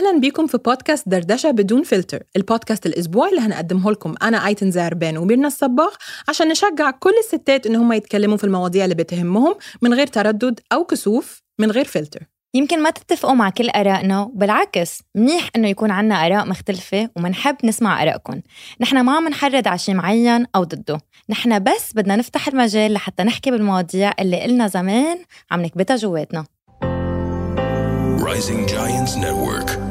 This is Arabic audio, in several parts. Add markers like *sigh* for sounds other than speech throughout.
أهلا بيكم في بودكاست دردشة بدون filter ال podcast الأسبوعي اللي هنقدمه لكم. أنا أيتن زهربان وميرنا الصباغ عشان نشجع كل الستات إن هم يتكلموا في المواضيع اللي بتهمهم من غير تردد أو كسوف من غير فلتر. يمكن ما تتفقوا مع كل آرائنا وبالعكس منيح إنه يكون عنا آراء مختلفة ومنحب نسمع آرائكم. نحن ما عم نحرض على شيء معين أو ضده. نحن بس بدنا نفتح المجال لحتى نحكي بالمواضيع اللي قلنا زمان عم نكبتها جواتنا. Rising Giants Network.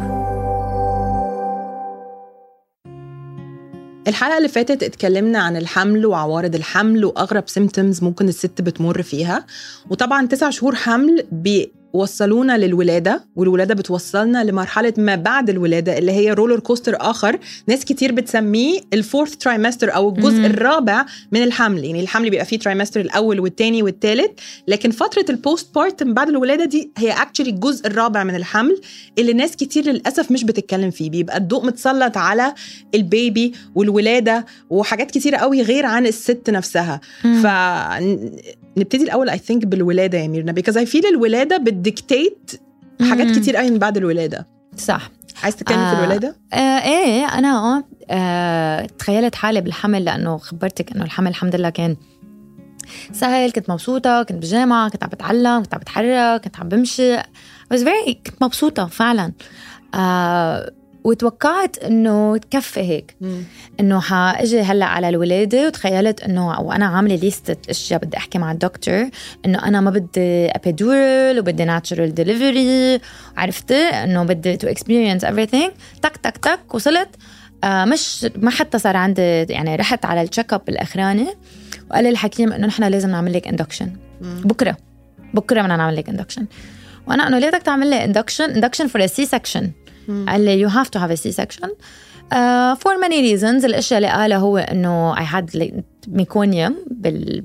الحلقة اللي فاتت اتكلمنا عن الحمل وعوارض الحمل وأغرب symptoms ممكن الست بتمر فيها. وطبعا تسع شهور حمل بيوصلونا للولادة والولادة بتوصلنا لمرحلة ما بعد الولادة اللي هي roller coaster آخر. ناس كتير بتسميه ال fourth trimester أو الجزء مم. الرابع من الحمل. يعني الحمل بيبقى فيه trimester الأول والثاني والثالث لكن فترة ال postpartum بعد الولادة دي هي actually الجزء الرابع من الحمل اللي ناس كتير للأسف مش بتتكلم فيه. بيبقى الضوء متسلط على ال baby والولادة وحاجات كتيرة قوي غير عن الست نفسها. ف نبتدي الأول I think بالولادة يا ميرنا because I feel الولادة بت dictate حاجات كتير قوي من بعد الولادة. صح. عايز تتكلم آه في الولادة؟ آه إيه أنا آه تخيلت حالي بالحمل لأنه خبرتك إنه الحمل الحمد لله كان سهل كنت مبسوطة كنت بالجامعة كنت عم بتعلم كنت عم بتحرك كنت عم بمشي بس very كنت مبسوطة فعلا. آه وتوقعت إنه تكفي هيك. إنه حاجي هلأ على الولادة وتخيلت إنه وأنا عاملة list أشياء بدي أحكي مع الدكتور إنه أنا ما بدي epidural وبدي natural delivery عرفت إنه بدي to experience everything. تك تك تك وصلت. آه مش ما حتى صار عندي يعني رحت على ال check up الأخراني وقال لي الحكيم إنه نحن لازم نعمل لك induction بكرة. بكرة بدنا نعمل لك induction وأنا إنه ليه بدك تعمل لي induction, induction for C-section قال لي you have to have C-section for many reasons الأشياء اللي قالها هو إنه I had meconium بال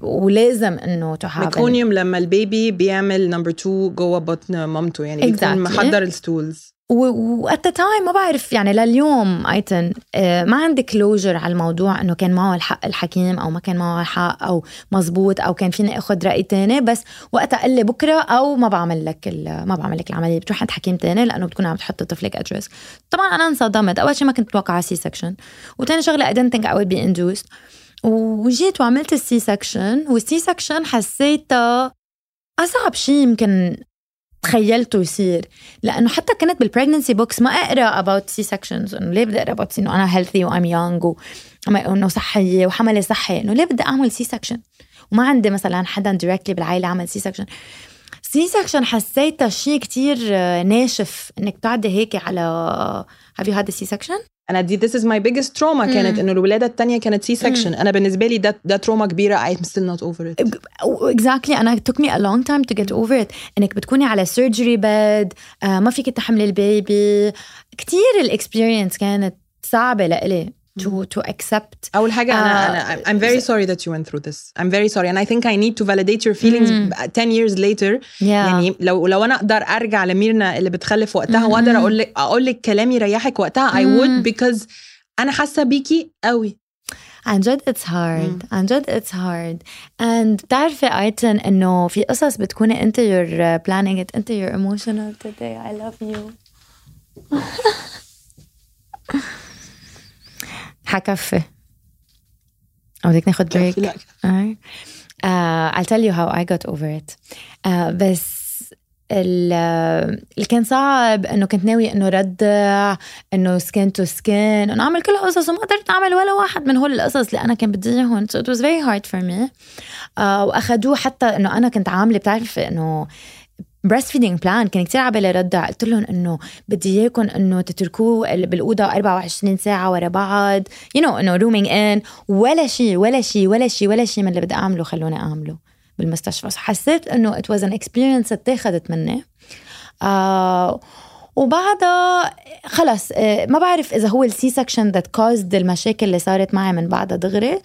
ولازم إنه to have meconium لما البيبي بيعمل number 2 جوه بطن مامته يعني exactly. بيكون محضر ال stools. what time ما بعرف يعني لليوم أيتن آه، ما عندي closure على الموضوع إنه كان معه الحق الحكيم أو ما كان معه الحق أو مزبوط أو كان فيني آخذ رأي تاني بس وقتها قال لي بكرة أو ما بعمل لك ما بعمل لك العملية بتروح عند حكيم تاني لأنه بتكون عم تحط طفلك at risk طبعا أنا انصدمت أول شيء ما كنت متوقعه C-section وثاني شغلة I didn't think I would be induced. وجيت وعملت ال C-section وال C-section حسيتها أصعب شيء يمكن تخيلته يصير. لأنه حتى كنت بال pregnancy books ما أقرأ about C-sections إنه ليه بدي أقرأ about إنه أنا healthy و I'm young وانه صحية وحملي صحي إنه ليه بدي أعمل C-section وما عندي مثلا حدا directly بالعائلة عمل C-section C-section حسيتها شيء كتير ناشف إنك تقعدي هيك على have you had C-section أنا دي this is my biggest trauma كانت إنه الولادة الثانية كانت C-section أنا بالنسبة لي ده ده trauma كبيرة. I'm still not over it. exactly. أنا it took me a long time to get over it. إنك بتكوني على surgery bed uh, ما فيك تحملي البيبي. كثير ال experience كانت صعبة لإلي. To to accept أول حاجة uh, أنا I'm very sorry that you went through this. I'm very sorry. And I think I need to validate your feelings mm. 10 years later. Yeah. يعني لو لو أنا أقدر أرجع لميرنا اللي بتخلف وقتها mm. وأقدر أقول لك أقول لك كلام يريحك وقتها mm. I would because أنا حاسة بيكي قوي. عن جد it's hard عن جد it's hard and بتعرفي أيتن إنه في قصص بتكوني أنت you're planning it أنت you're emotional today. I love you. *laughs* حكفي أو بدك ناخد break؟ uh, I'll tell you how I got over it. Uh, بس اللي كان صعب إنه كنت ناوي إنه رضع إنه skin to skin إنه أعمل كل القصص وما قدرت أعمل ولا واحد من هول القصص اللي أنا كان بدي إياهم. So it was very hard for me. Uh, واخذوه حتى إنه أنا كنت عاملة بتعرفي إنه breastfeeding plan كان كثير عبالي رضع قلت لهم إنه بدي إياكم إنه تتركوه بالأوضة 24 ساعة ورا بعض. you know إنه rooming in ولا شيء ولا شيء ولا شيء ولا شيء من اللي بدي أعمله خلوني أعمله بالمستشفى. حسيت إنه it was an experience اتاخذت مني. آه وبعدها خلص آه ما بعرف إذا هو ال C-section that caused المشاكل اللي صارت معي من بعدها دغري.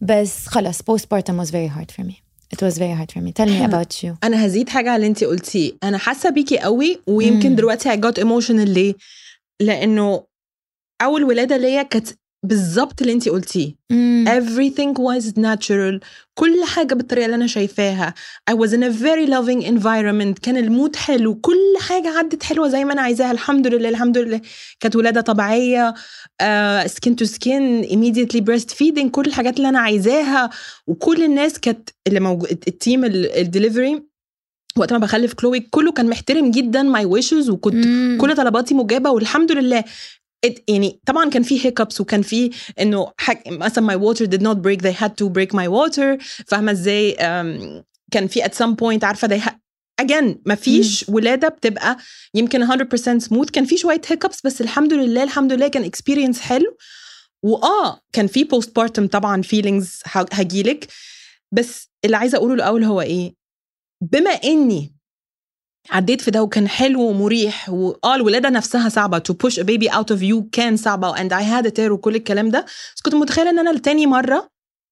بس خلص postpartum was very hard for me It was very hard for me. Tell me about you. أنا هزيد حاجة على اللي أنت قلتيه، أنا حاسة بيكي قوي ويمكن mm. دلوقتي I got emotional ليه؟ لأنه أول ولادة ليا كانت بالظبط اللي انت قلتيه. everything was natural. كل حاجة بالطريقة اللي أنا شايفاها. I was in a very loving environment. كان ال mood حلو. كل حاجة عدت حلوة زي ما أنا عايزاها. الحمد لله الحمد لله. كانت ولادة طبيعية. skin to skin immediately breastfeeding. كل الحاجات اللي أنا عايزاها. وكل الناس كانت اللي موجود ال team ال delivery وقت ما بخلف كلوي كله كان محترم جدا. my wishes وكنت مم. كل طلباتي مجابة. والحمد لله. يعني طبعا كان في hiccups وكان في إنه حك... مثلا my water did not break. They had to break my water. فاهمة إزاي؟ كان في at some point عارفة they ha... again ما فيش ولادة بتبقى يمكن 100% smooth. كان في شوية هيكبس بس الحمد لله الحمد لله كان experience حلو. واه كان في post partum طبعا feelings ه- هجيلك. بس اللي عايزة أقوله الأول هو إيه؟ بما إني عديت في ده وكان حلو ومريح واه الولادة نفسها صعبة. To push a baby out of you كان صعبة. And I had a tear وكل الكلام ده. بس كنت متخيلة إن أنا لتاني مرة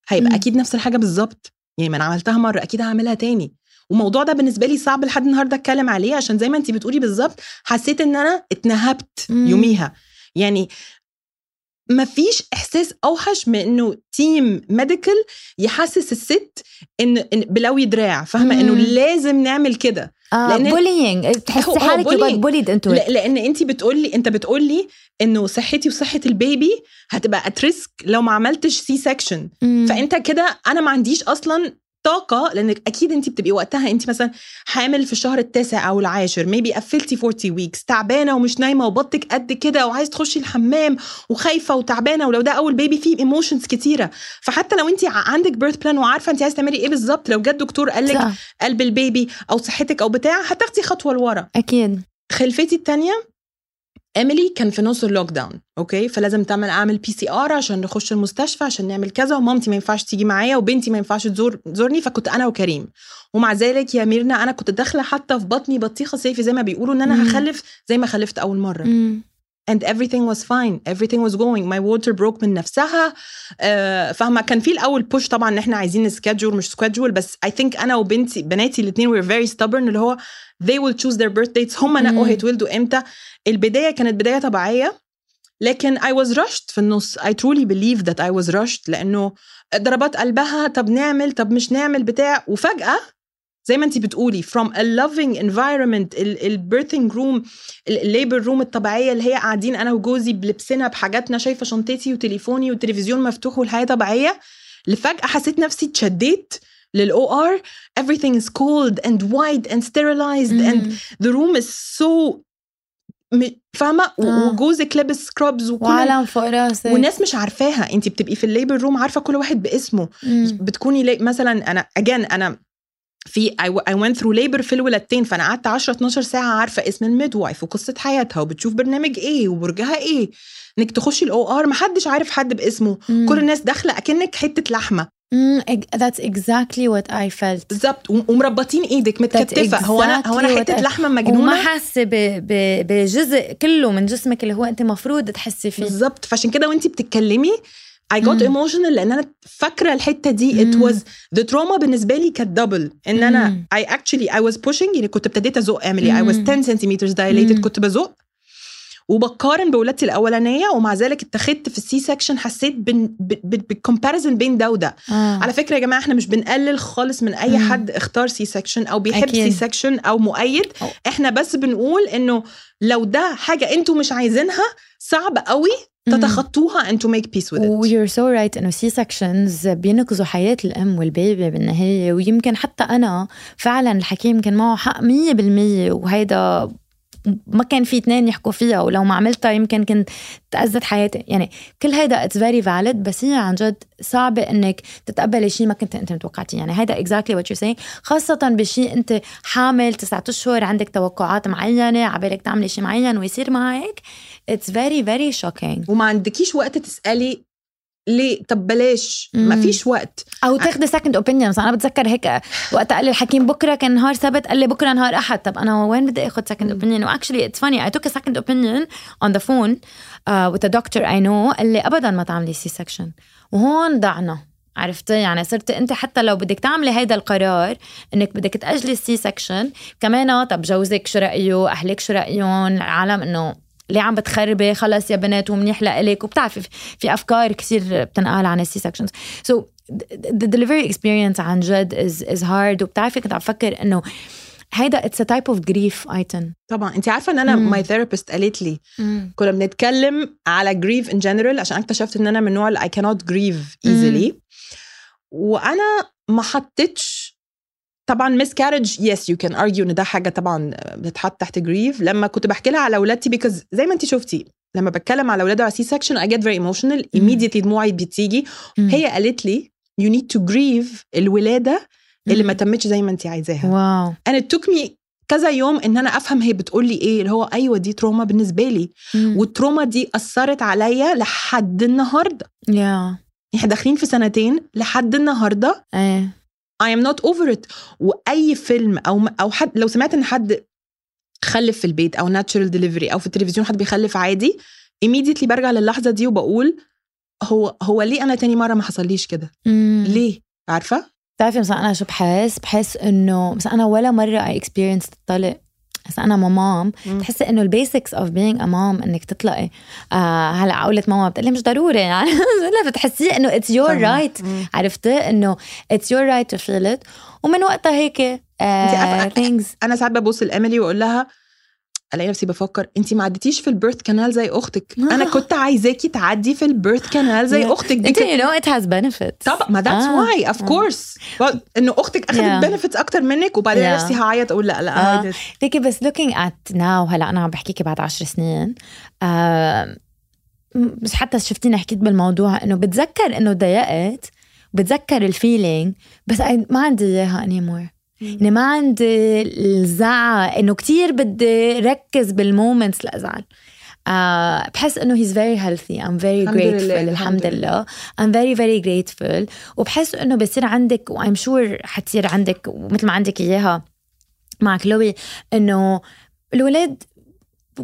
هيبقى مم. أكيد نفس الحاجة بالظبط. يعني ما أنا عملتها مرة أكيد هعملها تاني. والموضوع ده بالنسبة لي صعب لحد النهارده أتكلم عليه عشان زي ما انت بتقولي بالظبط حسيت إن أنا اتنهبت مم. يوميها. يعني ما فيش إحساس أوحش من إنه team medical يحسس الست إن, إن بلوي دراع. فاهمة؟ إنه. لازم نعمل كده. آه لأن- bullying هو- بتحسي هو حالك. you're bullied into لا لأن انت بتقولي أنت بتقولي إنه صحتي وصحة البيبي هتبقى at risk لو ما عملتش C-section فأنت كده أنا ما عنديش أصلا طاقة لأنك أكيد انت بتبقي وقتها انت مثلا حامل في الشهر التاسع أو العاشر maybe قفلتي 40 weeks تعبانة ومش نايمة وبطنك قد كده وعايز تخشي الحمام وخايفة وتعبانة ولو ده أول بيبي فيه emotions كتيرة. فحتى لو انت عندك birth plan وعارفة انت عايزة تعملي إيه بالظبط لو جت دكتور قال لك قلب البيبي أو صحتك أو بتاع هتاخدي خطوة لورا. أكيد. خلفتي التانية؟ إيميلي كان في نص ال lockdown okay فلازم تعمل أعمل PCR عشان نخش المستشفى عشان نعمل كذا ومامتي ما ينفعش تيجي معايا وبنتي ما ينفعش تزور تزورني فكنت أنا وكريم ومع ذلك يا ميرنا أنا كنت داخلة حتى في بطني بطيخة صيفي زي ما بيقولوا إن أنا. هخلف زي ما خلفت أول مرة. And everything was fine. Everything was going. My water broke من نفسها. آه، فاهمة؟ كان في الأول push طبعا إن إحنا عايزين ن schedule مش schedule بس I think أنا وبنتي بناتي الاثنين were very stubborn اللي هو they will choose their birth dates. هم نقوا. هيتولدوا إمتى؟ البداية كانت بداية طبيعية لكن I was rushed في النص. I truly believe that I was rushed لأنه ضربات قلبها طب نعمل طب مش نعمل بتاع. وفجأة زي ما انت بتقولي from a loving environment ال birthing room ال labor room الطبيعية اللي هي قاعدين أنا وجوزي بلبسنا بحاجاتنا شايفة شنطتي وتليفوني والتلفزيون مفتوح والحياة طبيعية لفجأة حسيت نفسي اتشديت لل OR everything is cold and white and sterilized and مم. the room is so فاهمة آه. وجوزك لابس scrubs وكل وعالم فوق راسك وناس مش عارفاها انت بتبقي في ال labor room عارفة كل واحد باسمه مم. بتكوني لي... مثلا أنا again أنا في I went through labor في الولادتين فأنا قعدت 10 12 ساعة عارفة اسم ال midwife وقصه حياتها وبتشوف برنامج إيه وبرجها إيه. إنك تخشي ال OR محدش عارف حد باسمه. مم. كل الناس داخلة أكنك حتة لحمة. that's exactly what I felt. بالظبط. وم- ومربطين إيدك متكتفة. هو أنا هو أنا exactly حتة لحمة وما مجنونه حاسة ب- ب- بجزء كله من جسمك اللي هو أنت مفروض تحسي فيه. بالظبط. فعشان كده وانت بتتكلمي I got emotional لأن أنا فاكرة الحتة دي it was the trauma بالنسبة لي كانت double إن أنا. I actually I was pushing يعني كنت ابتديت أزق اعملي I was مم. 10 centimeters dilated. كنت بزق وبقارن بولادتي الأولانية ومع ذلك اتخذت في ال C-section حسيت بال comparison بين ده وده آه. على فكرة يا جماعة إحنا مش بنقلل خالص من أي مم. حد اختار C-section أو بيحب أكيد. C-section أو مؤيد أو. إحنا بس بنقول إنه لو ده حاجة أنتوا مش عايزينها صعب قوي. تتخطوها and to make peace with it. و you're so right إنه C-sections بينقذوا حياة الأم وال baby بالنهاية ويمكن حتى أنا فعلا الحكيم كان معه حق 100% وهيدا ما كان في اثنين يحكوا فيها ولو ما عملتها يمكن كنت تأذت حياتي. يعني كل هيدا it's very valid بس هي عن جد صعبة إنك تتقبلي شيء ما كنت أنت متوقعتيه. يعني هيدا exactly what you see خاصة بشيء أنت حامل تسعة أشهر عندك توقعات معينة عبالك تعملي شيء معين ويصير معك it's very very shocking وما عندكيش وقت تسألي ليه؟ طب بلاش. ما فيش وقت. أو تاخذي second opinion مثلا أنا بتذكر هيك وقت قال لي الحكيم بكرة كان نهار سبت قال لي بكرة نهار أحد. طب أنا وين بدي آخذ second opinion و actually it's funny I took second opinion on the phone with doctor I know قال لي ابدا ما تعملي C-section وهون ضعنا. عرفتي؟ يعني صرت أنت حتى لو بدك تعملي هيدا القرار إنك بدك تأجلي ال C-section كمان طب جوزك شو رأيه؟ أهلك شو رأيهم؟ العالم إنه ليه عم بتخربي خلص يا بنات ومنيح لإلك وبتعرفي في أفكار كثير بتنقال عن ال C-sections so the delivery experience عن جد is is hard وبتعرفي كنت عم بفكر إنه هيدا it's a type of grief ايتن طبعا. انت عارفة إن أنا. my therapist قالت لي كنا بنتكلم على grief in general عشان اكتشفت إن أنا من النوع اللي I cannot grieve easily. وأنا ما حطيتش طبعا miscarriage yes you can argue إن ده حاجة طبعا بتتحط تحت grief لما كنت بحكي لها على ولادتي because زي ما انت شفتي لما بتكلم على اولادي على C-section I get very emotional immediately دموعي بتيجي. هي قالت لي you need to grieve الولادة اللي ما تمتش زي ما انت عايزاها. wow. it took me كذا يوم إن أنا أفهم هي بتقول لي إيه اللي هو أيوه دي تروما بالنسبة لي. والتروما دي أثرت عليا لحد النهارده. يا إحنا داخلين في سنتين لحد النهارده. إيه. I am not over it. وأي فيلم أو أو حد لو سمعت إن حد خلف في البيت أو natural delivery أو في التلفزيون حد بيخلف عادي immediately برجع للحظة دي وبقول هو هو ليه أنا تاني مرة ما حصليش كده؟ ليه؟ عارفة؟ بتعرفي مثلا أنا شو بحس؟ بحس إنه مثلا أنا ولا مرة I experience الطلق بس أنا ماما مم. تحسي إنه ال basics of being a mom إنك تطلقي آه هلأ قولت ماما بتقلي مش ضروري يعني *laughs* لا بتحسيه إنه it's your. right. عرفتي إنه it's your right to feel it ومن وقتها هيك things أنا ساعات ببص لاميلي وأقول لها الاقي نفسي بفكر انت ما عديتيش في ال birth canal زي أختك *laughs* أنا كنت عايزاكي تعدي في ال birth canal زي. أختك دي انت you know it has benefits طبعا ما that's. why of course إنه أختك أخذت Yeah. benefits أكتر منك وبعدين Yeah. نفسي هعيط أقول لا لا آه. ليكي بس looking at now هلا أنا عم بحكيكي بعد عشر سنين آه مش حتى شفتيني حكيت بالموضوع إنه بتذكر إنه ضايقت بتذكر ال feeling بس ما عندي إياها anymore يعني ما عندي الزعل إنه كتير بدي ركز بال moments لأزعل. آه بحس إنه he's very healthy. I'm very grateful لله، الحمد لله. I'm very very grateful. وبحس إنه بصير عندك و I'm sure حتصير عندك ومثل ما عندك إياها مع كلوي إنه الولاد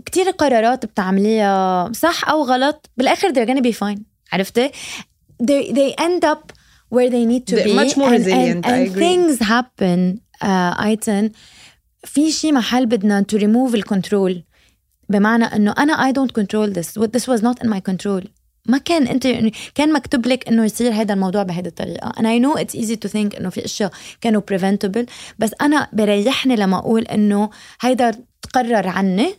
كتير قرارات بتعمليها صح أو غلط. بالآخر they're gonna be fine. عرفتي؟ They, they end up where they need to They're be much more and, resilient, and, I and agree. things happen. ايتن في شي محل بدنا to remove ال control بمعنى إنه أنا I don't control this. This was not in my control. ما كان أنت يعني كان مكتوب لك إنه يصير هذا الموضوع بهيدي الطريقة. And I know it's easy to think إنه في أشياء كانوا preventable بس أنا بريحني لما أقول إنه هيدا تقرر عني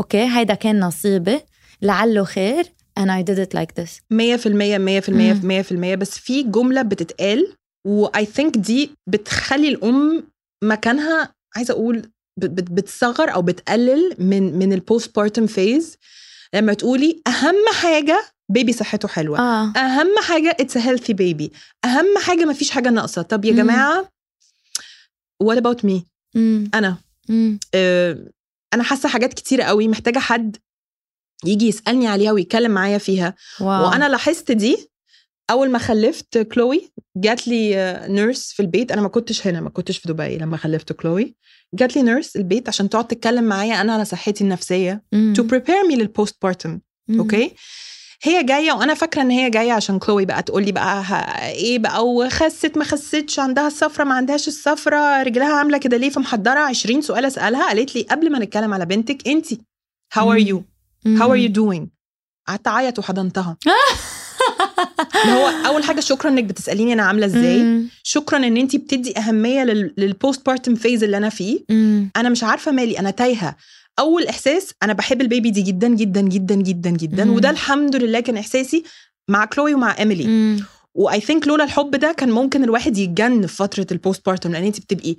okay؟ هيدا كان نصيبي. لعله خير and I did it like this. 100% 100% 100% بس في جملة بتتقال و I think دي بتخلي الأم مكانها عايزة أقول بت- بت- بتصغر أو بتقلل من من ال postpartum phase لما تقولي أهم حاجة baby صحته حلوة. آه. أهم حاجة it's healthy baby أهم حاجة ما فيش حاجة ناقصة. طب يا مم. جماعة what about me امم أنا. امم آه، أنا حاسة حاجات كتيره قوي محتاجة حد يجي يسألني عليها ويتكلم معايا فيها. wow. وأنا لاحظت دي أول ما خلفت كلوي جات لي nurse في البيت. أنا ما كنتش هنا ما كنتش في دبي لما خلفت كلوي جات لي nurse البيت عشان تقعد تتكلم معايا أنا على صحتي النفسية to prepare me لل postpartum. okay هي جاية وأنا فاكرة إن هي جاية عشان كلوي بقى تقول لي بقى إيه بقى وخست ما خستش عندها الصفرة ما عندهاش الصفرة رجلها عاملة كده ليه؟ فمحضرة 20 سؤال أسألها قالت لي قبل ما نتكلم على بنتك انت how are مم. you how are you doing قعدت أعيط وحضنتها. *laughs* هو أول حاجة شكرا إنك بتسأليني أنا عاملة إزاي. شكرا إن انت بتدي أهمية لل postpartum phase اللي أنا فيه. أنا مش عارفة مالي أنا تايهة أول إحساس أنا بحب ال baby دي جدا جدا جدا جدا جدا. وده الحمد لله كان إحساسي مع كلوي ومع ايميلي. و I think لولا الحب ده كان ممكن الواحد يتجن في فترة ال postpartum لأن انت بتبقي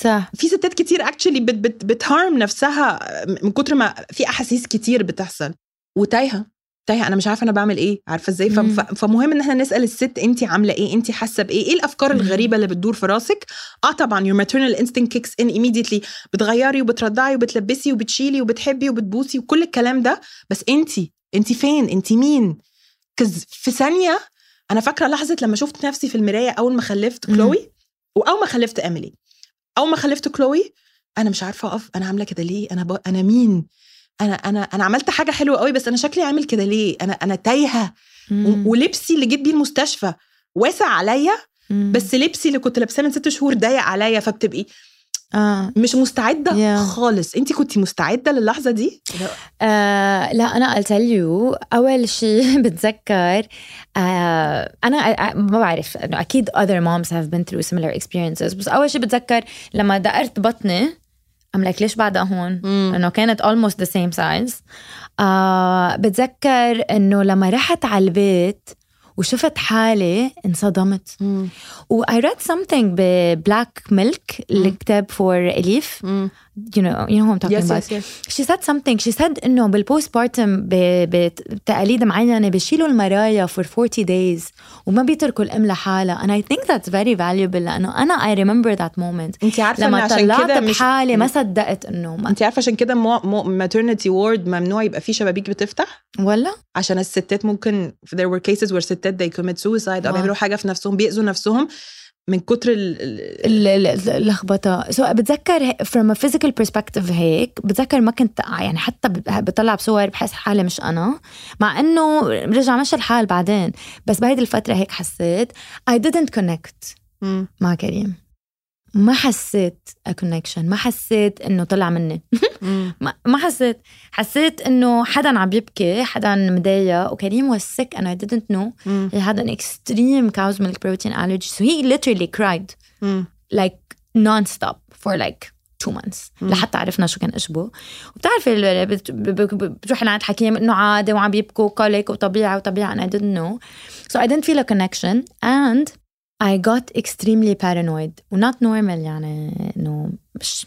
صح في ستات كتير اكشلي بت بت بتهارم نفسها من كتر ما في أحاسيس كتير بتحصل وتايهة تايهه أنا مش عارفة أنا بعمل إيه عارفة إزاي؟ فمهم إن إحنا نسأل الست انت عاملة إيه؟ انت حاسة بإيه؟ إيه الأفكار. الغريبة اللي بتدور في راسك؟ آه طبعا your maternal instinct kicks in immediately. بتغيري وبترضعي وبتلبسي وبتشيلي وبتحبي وبتبوسي وكل الكلام ده. بس انت انت فين؟ انت مين؟ كز في ثانية أنا فاكرة لحظة لما شفت نفسي في المراية أول ما خلفت. كلوي وأول ما خلفت ايميلي أول ما خلفت كلوي أنا مش عارفة أقف أنا عاملة كده ليه؟ أنا ب... أنا مين؟ أنا أنا أنا عملت حاجة حلوة قوي بس أنا شكلي عامل كده ليه؟ أنا أنا تايهة ولبسي اللي جيت بيه المستشفى واسع عليا. بس لبسي اللي كنت لابساه من ست شهور ضيق عليا فبتبقي آه. مش مستعدة Yeah. خالص. انت كنتي مستعدة للحظة دي؟ آه لا أنا قلت يو أول شيء *laughs* بتذكر آه أنا ما بعرف إنه أكيد other moms have been through similar experiences بس أول شيء بتذكر لما دقرت بطني I'm like ليش بعدها هون؟ انه كانت almost the same size آه بتذكر إنه لما رحت على البيت وشفت حالي انصدمت. و I read something ب Black Milk الكتاب for اليف you know you know who I'm talking yes about. yes yes she said something. She said إنه بال postpartum بتقاليد معينة بيشيلوا المرايا for 40 days وما بيتركوا الأم لحالها. And I think that's very valuable لأنه أنا I remember that moment. انت عارفة لما عشان طلعت كده مش بحالي ما صدقت إنه ما انت عارفة عشان كده maternity ward ممنوع يبقى فيه شبابيك بتفتح؟ ولا عشان الستات ممكن there were cases where ستات they commit suicide oh wow. بيعملوا حاجة في نفسهم بيأذوا نفسهم من كتر ال ال- ال- ال- اللخبطة so so, بتذكر from a physical perspective هيك بتذكر ما كنت يعني حتى بطلع بصور بحس حالي مش أنا مع إنه رجع مشى الحال بعدين بس بهيدي الفترة هيك حسيت I didn't connect. مع كريم ما حسيت a connection ما حسيت إنه طلع مني. *laughs* ما حسيت. حسيت إنه حدا عم يبكي حدا مضايق وكريم was sick أنا I didn't know he had an extreme cow's milk protein allergy so he literally cried like non stop for like two months لحتى عرفنا شو كان اشبه وبتعرفي بتروحي لعند حكيم إنه عادي وعم يبكوا colic وطبيعة وطبيعة أنا I didn't know so I didn't feel a connection and I got extremely paranoid. Not normal يعني إنه مش,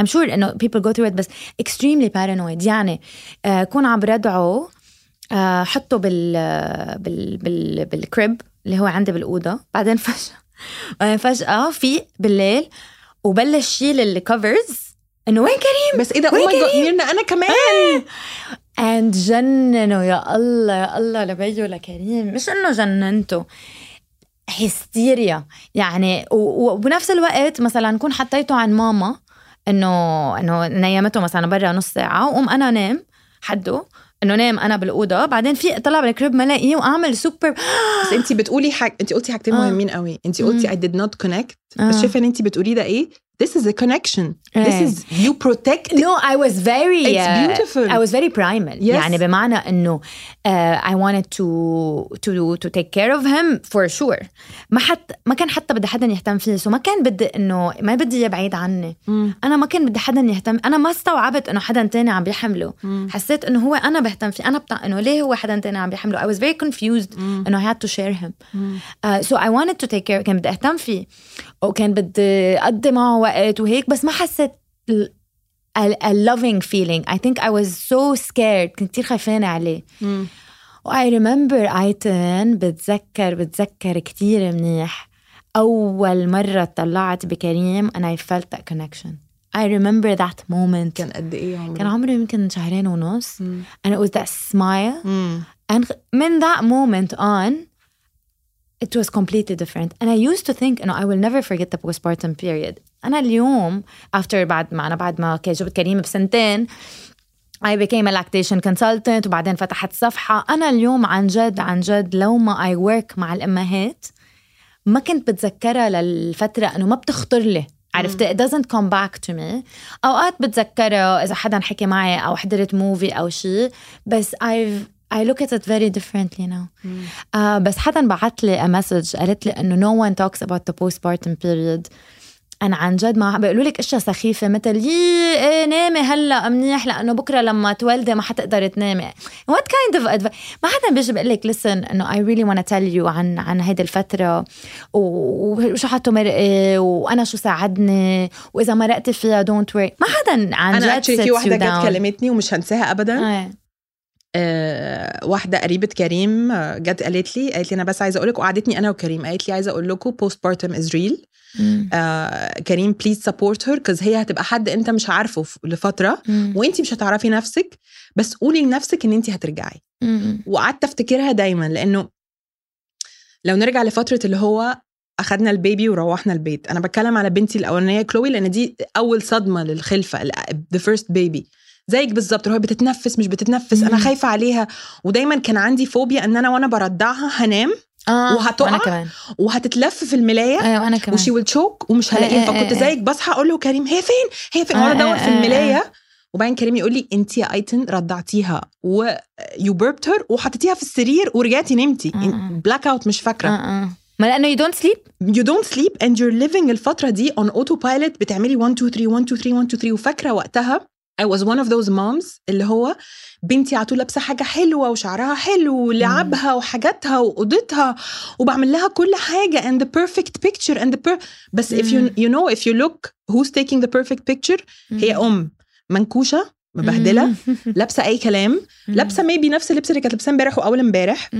I'm sure إنه people go through it بس extremely paranoid. يعني آه كون عم بردعه آه حطه بال بال بال بال crib اللي هو عندي بالأوضة. بعدين *laughs* فجأة بعدين فجأة في بالليل وبلش شيل ال covers إنه وين كريم؟ بس إيه ده وين oh my god؟ ميرنا أنا كمان. and جننوا يا الله يا الله لبيو لكريم. مش إنه جننته هستيريا يعني وبنفس الوقت مثلا نكون حطيته عن ماما إنه إنه نيمته مثلا برا نص ساعة وقوم أنا نام حده إنه نام أنا بالأوضة بعدين في طلع بال crib ما الاقيه وأعمل سوبر بس انت بتقولي حاجة انت قلتي حاجتين آه. مهمين قوي انت قلتي مم. I did not connect آه. بس شايفة إن انت بتقوليه ده إيه this is a connection this إيه. is you protect No, I was very. It's uh, beautiful. I was very primal. Yes. يعني بمعنى إنه uh, I wanted to to to take care of him for sure. ما حتى ما كان حتى بدي حدا يهتم فيه، سو ما كان بدي إنه ما بدي إياه بعيد عني. مم. أنا ما كان بدي حدا يهتم، أنا ما استوعبت إنه حدا تاني عم بيحمله. مم. حسيت إنه هو أنا بهتم فيه، أنا بتاع إنه ليه هو حدا تاني عم بيحمله. I was very confused مم. إنه I had to share him. مم. Uh, so I wanted to take care كان بدي أهتم فيه وكان بدي أقضي معه وقت وهيك بس ما حسيت ال- a, a loving feeling I think I was so scared كنت كتير خايفانة عليه مم. و I remember ايتن بتذكر بتذكر كتير منيح أول مرة طلعت بكريم and I felt that connection I remember that moment كان قد ايه يا عمري كان عمري يمكن شهرين ونص مم. and it was that smile مم. and من that moment on it was completely different and I used to think انه I will never forget the postpartum period أنا اليوم after بعد ما أنا بعد ما جبت كريم بسنتين I became a lactation consultant وبعدين فتحت صفحة. أنا اليوم عن جد عن جد لو ما I work مع الأمهات ما كنت بتذكرها للفترة إنه ما بتخطر لي. عرفت؟ it doesn't come back to me. أوقات بتذكرها إذا حدا حكي معي أو حضرت موفي أو شيء بس I've I look at it very differently now. آه بس حدا بعت لي a message قالت لي إنه no one talks about the postpartum period. أنا عن جد ما بيقولوا لك إشياء سخيفة مثل يي إيه نامي هلأ منيح لأنه بكرة لما تولدي ما حتقدر تنامي kind of advice ما حدا بيجي بيقول لك listen إنه really want to tell you عن عن هيدي الفترة وشو حتمرقي وأنا شو ساعدني وإذا مرقتي فيها don't worry ما حدا عن أنا جد actually في you جت. كلمتني ومش هنساها ابدا آه. آه، واحدة قريبة كريم آه، جت قالت لي قالت لي أنا بس عايزة أقول لك وقعدتني أنا وكريم قالت لي عايزة أقول لكم postpartum is real. كريم please support her cause هي هتبقى حد أنت مش عارفه لفترة. وأنت مش هتعرفي نفسك بس قولي لنفسك إن أنت هترجعي. وقعدت أفتكرها دايما لأنه لو نرجع لفترة اللي هو أخدنا ال baby وروحنا البيت أنا بتكلم على بنتي الأولانية كلوي لأن دي أول صدمة للخلفة the first baby زيك بالظبط اللي هو بتتنفس مش بتتنفس أنا. خايفة عليها. ودايما كان عندي فوبيا إن أنا وأنا برضعها هنام آه وهتقع؟ أنا كمان. وهتتلف في الملاية أيوه أنا كمان. و she will choke ومش آه، هلاقيها. آه، فكنت آه، زيك بصحى أقول له كريم هي فين؟ هي فين؟ آه، وأنا ادور آه، في آه، الملاية. وبعدين كريم يقول لي انت يا أيتن رضعتيها و you burped her وحطيتيها في السرير ورجعتي نمتي. آه، آه. blackout مش فاكرة. ما لأنه you don't sleep you don't sleep and you're living الفترة دي on autopilot بتعملي 1 2 3 1 2 3 1 2 3 وفاكرة وقتها I was one of those moms اللي هو بنتي على طول لابسة حاجة حلوة وشعرها حلو ولعبها وحاجاتها وأوضتها وبعمل لها كل حاجة and the perfect picture and the per بس if you مم. you know if you look who's taking the perfect picture هي أم منكوشة مبهدلة *laughs* لابسة أي كلام لابسة maybe نفس اللبس اللي كانت لابساه امبارح وأول امبارح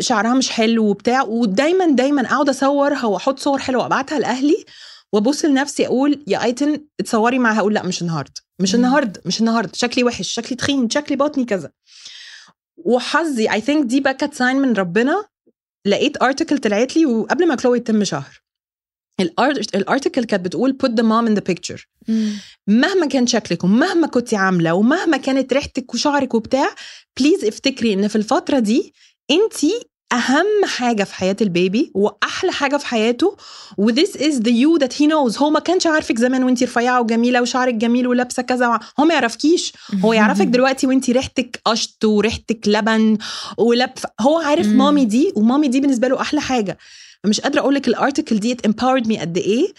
شعرها مش حلو وبتاع ودايما دايما أقعد أصورها وأحط صور حلوة وأبعتها لأهلي وابص لنفسي أقول يا ايتن اتصوري معاها أقول لا مش النهارده مش. النهارده مش النهارده شكلي وحش شكلي تخين شكلي بطني كذا. وحظي I think دي بقى كانت sign من ربنا. لقيت article طلعت لي وقبل ما كلوي يتم شهر. ال article كانت بتقول put the mom in the picture. مهما كان شكلك ومهما كنتي عاملة ومهما كانت ريحتك وشعرك وبتاع please افتكري إن في الفترة دي أنتي أهم حاجة في حياة ال baby وأحلى حاجة في حياته و this is the you that he knows. هو ما كانش عارفك زمان وانتي رفيعة وجميلة وشعرك جميل ولابسة كذا هو ما يعرفكيش. هو يعرفك دلوقتي وانتي ريحتك قشط وريحتك لبن ولب هو عارف. مامي دي ومامي دي بالنسبة له أحلى حاجة. مش قادرة أقول لك ال article دي empowered me قد إيه.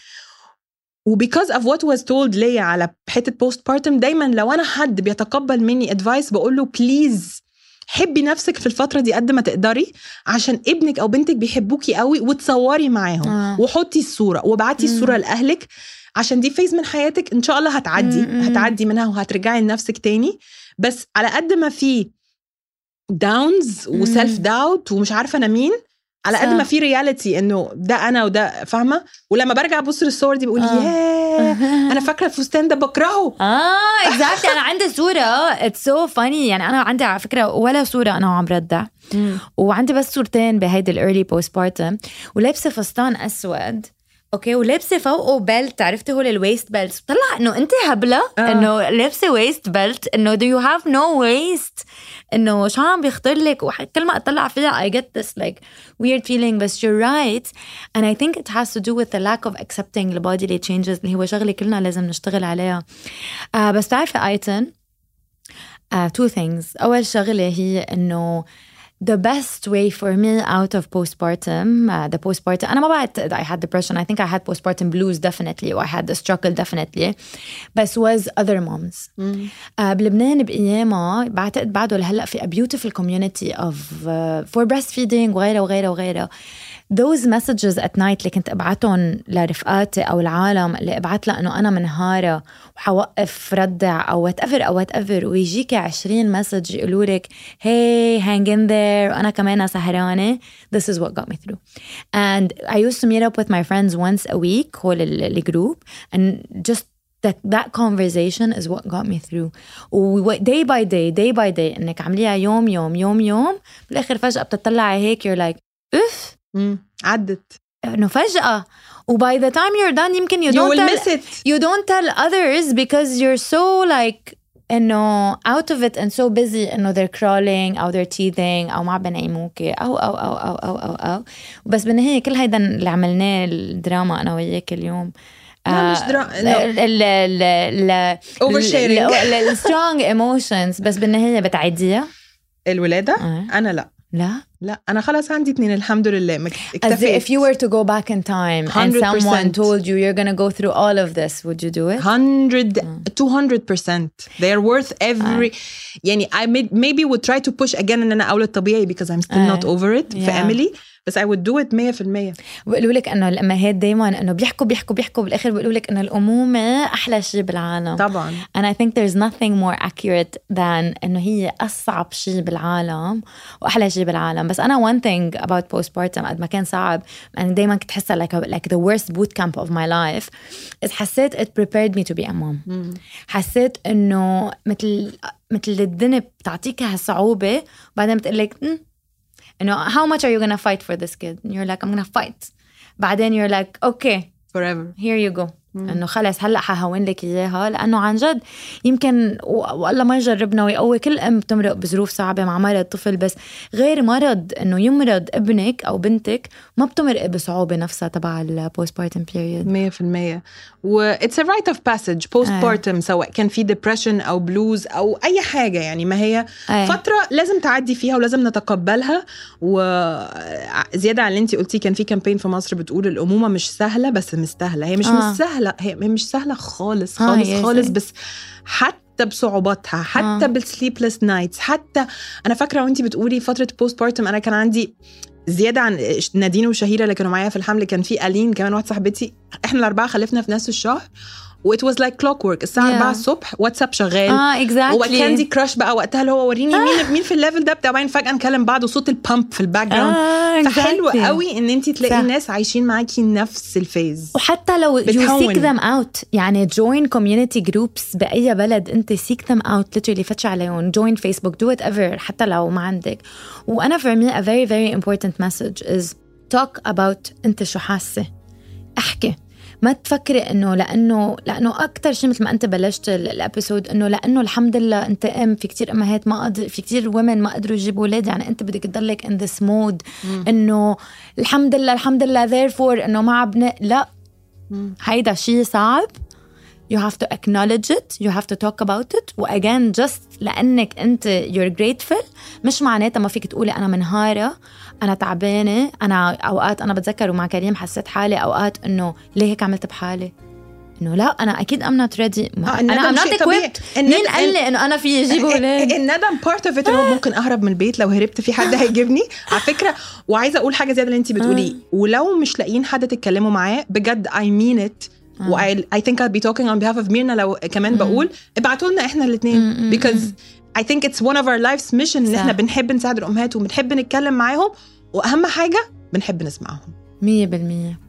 و because of what was told ليا على حتة postpartum دايما لو أنا حد بيتقبل مني advice بقول له please حبي نفسك في الفترة دي قد ما تقدري عشان ابنك أو بنتك بيحبوكي قوي وتصوري معاهم آه. وحطي الصورة وابعتي مم. الصورة لأهلك عشان دي phase من حياتك إن شاء الله هتعدي مم،. هتعدي منها وهترجعي لنفسك تاني بس على قد ما في downs. و self doubt ومش عارفة أنا مين على قد. ما في reality إنه ده أنا وده فاهمة؟ ولما برجع أبص للصور دي بقول آه. ياه أنا *laughs* فاكرة الفستان ده بكرهه آه exactly أنا عندي صورة. it's so funny يعني أنا عندي على فكرة ولا صورة أنا وعم ردع وعندي بس صورتين بهيدي ال early postpartum ولابسة فستان أسود. okay ولابسه فوقه belt عرفتي هول ال waist belt طلع إنه انت هبلة آه. إنه لابسه waist belt إنه do you have no waist إنه شو عم بيخطر لك؟ وكل ما أطلع فيها I get this like weird feeling. بس you're right. And I think it has to do with the lack of accepting the bodily changes. اللي هو شغلة كلنا لازم نشتغل عليها. آه بس تعرفي ايتن uh, two things. أول شغلة هي إنه the best way for me out of postpartum uh, the postpartum أنا ما بعتقد I had depression I think I had postpartum blues definitely or I had the struggle definitely بس was other moms uh, بلبنان بأيامها بعتقد بعده لهلا في a beautiful community of uh, for breastfeeding وغيرها وغيرها وغيرها Those messages at night اللي كنت ابعتهم لرفقاتي أو العالم اللي ابعت لها انه أنا منهاره وحوقف ردع or whatever or whatever ويجيكي 20 message يقولوا لك hey hang in there وأنا كمان سهرانه this is what got me through and I used to meet up with my friends once a week هول ال- ال group and just that, that conversation is what got me through و day by day day by day انك عمليها يوم يوم يوم يوم بالاخر فجاه بتطلعي هيك you're like اف عدت. انه فجأة. و by the time you're done يمكن you don't tell you don't tell others because you're so like انه out of it and so busy انه they're crawling or they're teething أو ما بنعيموك أو أو, أو أو أو أو أو. أو بس بالنهاية كل هيدا اللي عملناه الدراما أنا وياك اليوم. لا مش آه، دراما oversharing ال ال بس بالنهاية بتعديها. الولادة؟ آه. أنا لأ. لا لا انا خلاص عندي اتنين الحمد لله مك- As اكتفيت if you were to go back in time and 100%. someone told you you're gonna go through all of this, would you do it? 100 200% they are worth every يعني I may, maybe would try to push again ان انا اولد طبيعي because I'm still آه. not over it في Yeah. بس I would do it 100% بيقولوا لك إنه الأمهات دائما إنه بيحكوا بيحكوا بيحكوا بالآخر بيقولوا لك إنه الأمومة أحلى شيء بالعالم. طبعا. And I think there's nothing more accurate than إنه هي أصعب شيء بالعالم وأحلى شيء بالعالم. بس أنا one thing about postpartum قد ما كان صعب أنا دائما كنت حاسة like a, like the worst boot camp of my life is حسيت it prepared me to be a mom. حسيت إنه مثل مثل الدنيا بتعطيك هالصعوبه وبعدين بتقول لك you know how much are you gonna fight for this kid? And you're like i'm gonna fight. But then you're like okay forever. here you go. إنه خلص هلأ حهون لك إياها لأنه عن جد يمكن والله ما يجربنا ويقوي كل أم بتمرق بظروف صعبة مع مرض طفل بس غير مرض إنه يمرض ابنك أو بنتك ما بتمرق بصعوبة نفسها تبع ال postpartum period 100% و it's a rite of passage postpartum سواء كان في depression أو بلوز أو أي حاجة يعني ما هي أي. فترة لازم تعدي فيها ولازم نتقبلها. وزياده عن اللي انت قلتيه كان في campaign في مصر بتقول الأمومة مش سهلة بس مستاهلة هي مش آه. مش سهله هي مش سهلة خالص آه، خالص يا خالص. بس حتى بصعوباتها حتى آه. بال sleepless nights حتى أنا فاكرة وانت بتقولي فترة postpartum أنا كان عندي زيادة عن نادين وشهيرة اللي كانوا معايا في الحمل كان في ألين كمان واحدة صاحبتي إحنا الأربعة خلفنا في نفس الشهر و it was like clockwork الساعة Yeah. 4 الصبح واتساب شغال. آه exactly وكاندي كراش بقى وقتها اللي هو وريني مين مين في ال level ده بتاع بعدين فجأة نكلم بعض وصوت ال pump في ال background آه فحلو exactly. قوي إن انت تلاقي صح. الناس عايشين معاكي نفس ال phase وحتى لو بتهون. seek them out يعني join community groups بأي بلد انت seek them out literally فتش عليهم. Join Facebook do whatever حتى لو ما عندك. وأنا for me a very very important message is talk about انت شو حاسة. احكي. ما تفكري إنه لأنه لأنه أكثر شيء مثل ما أنت بلشت ال- ال episode إنه لأنه الحمد لله أنت ام في كتير أمهات ما قدر في كتير ومن ما قدروا يجيبوا أولاد. يعني أنت بدك تضلك in this mode إنه الحمد لله الحمد لله therefore إنه ما عبنا لا. هيدا شيء صعب. You have to acknowledge it. You have to talk about it. و again just لأنك أنت you're grateful. مش معناتها ما فيك تقولي أنا منهارة أنا تعبانة أنا أوقات أنا بتذكر ومع كريم حسيت حالي أوقات إنه ليه هيك عملت بحالي؟ إنه لا ready. آه، أنا الندم I'm not شيء طبيعي. equipped مين قال لي إنه أنا في أجيب أولاد الندم part of it ممكن أهرب من البيت لو هربت في حد هيجيبني. على فكرة وعايزة أقول حاجة زيادة اللي انت بتقوليه. ولو مش لاقيين حد تتكلموا معاه بجد I mean it و I think I'll be talking on behalf of ميرنا لو كمان بقول. ابعتوا لنا إحنا الاثنين because I think it's one of our life's mission إن. إحنا بنحب نساعد الأمهات وبنحب نتكلم معاهم. وأهم حاجة بنحب نسمعهم. مية بالمية.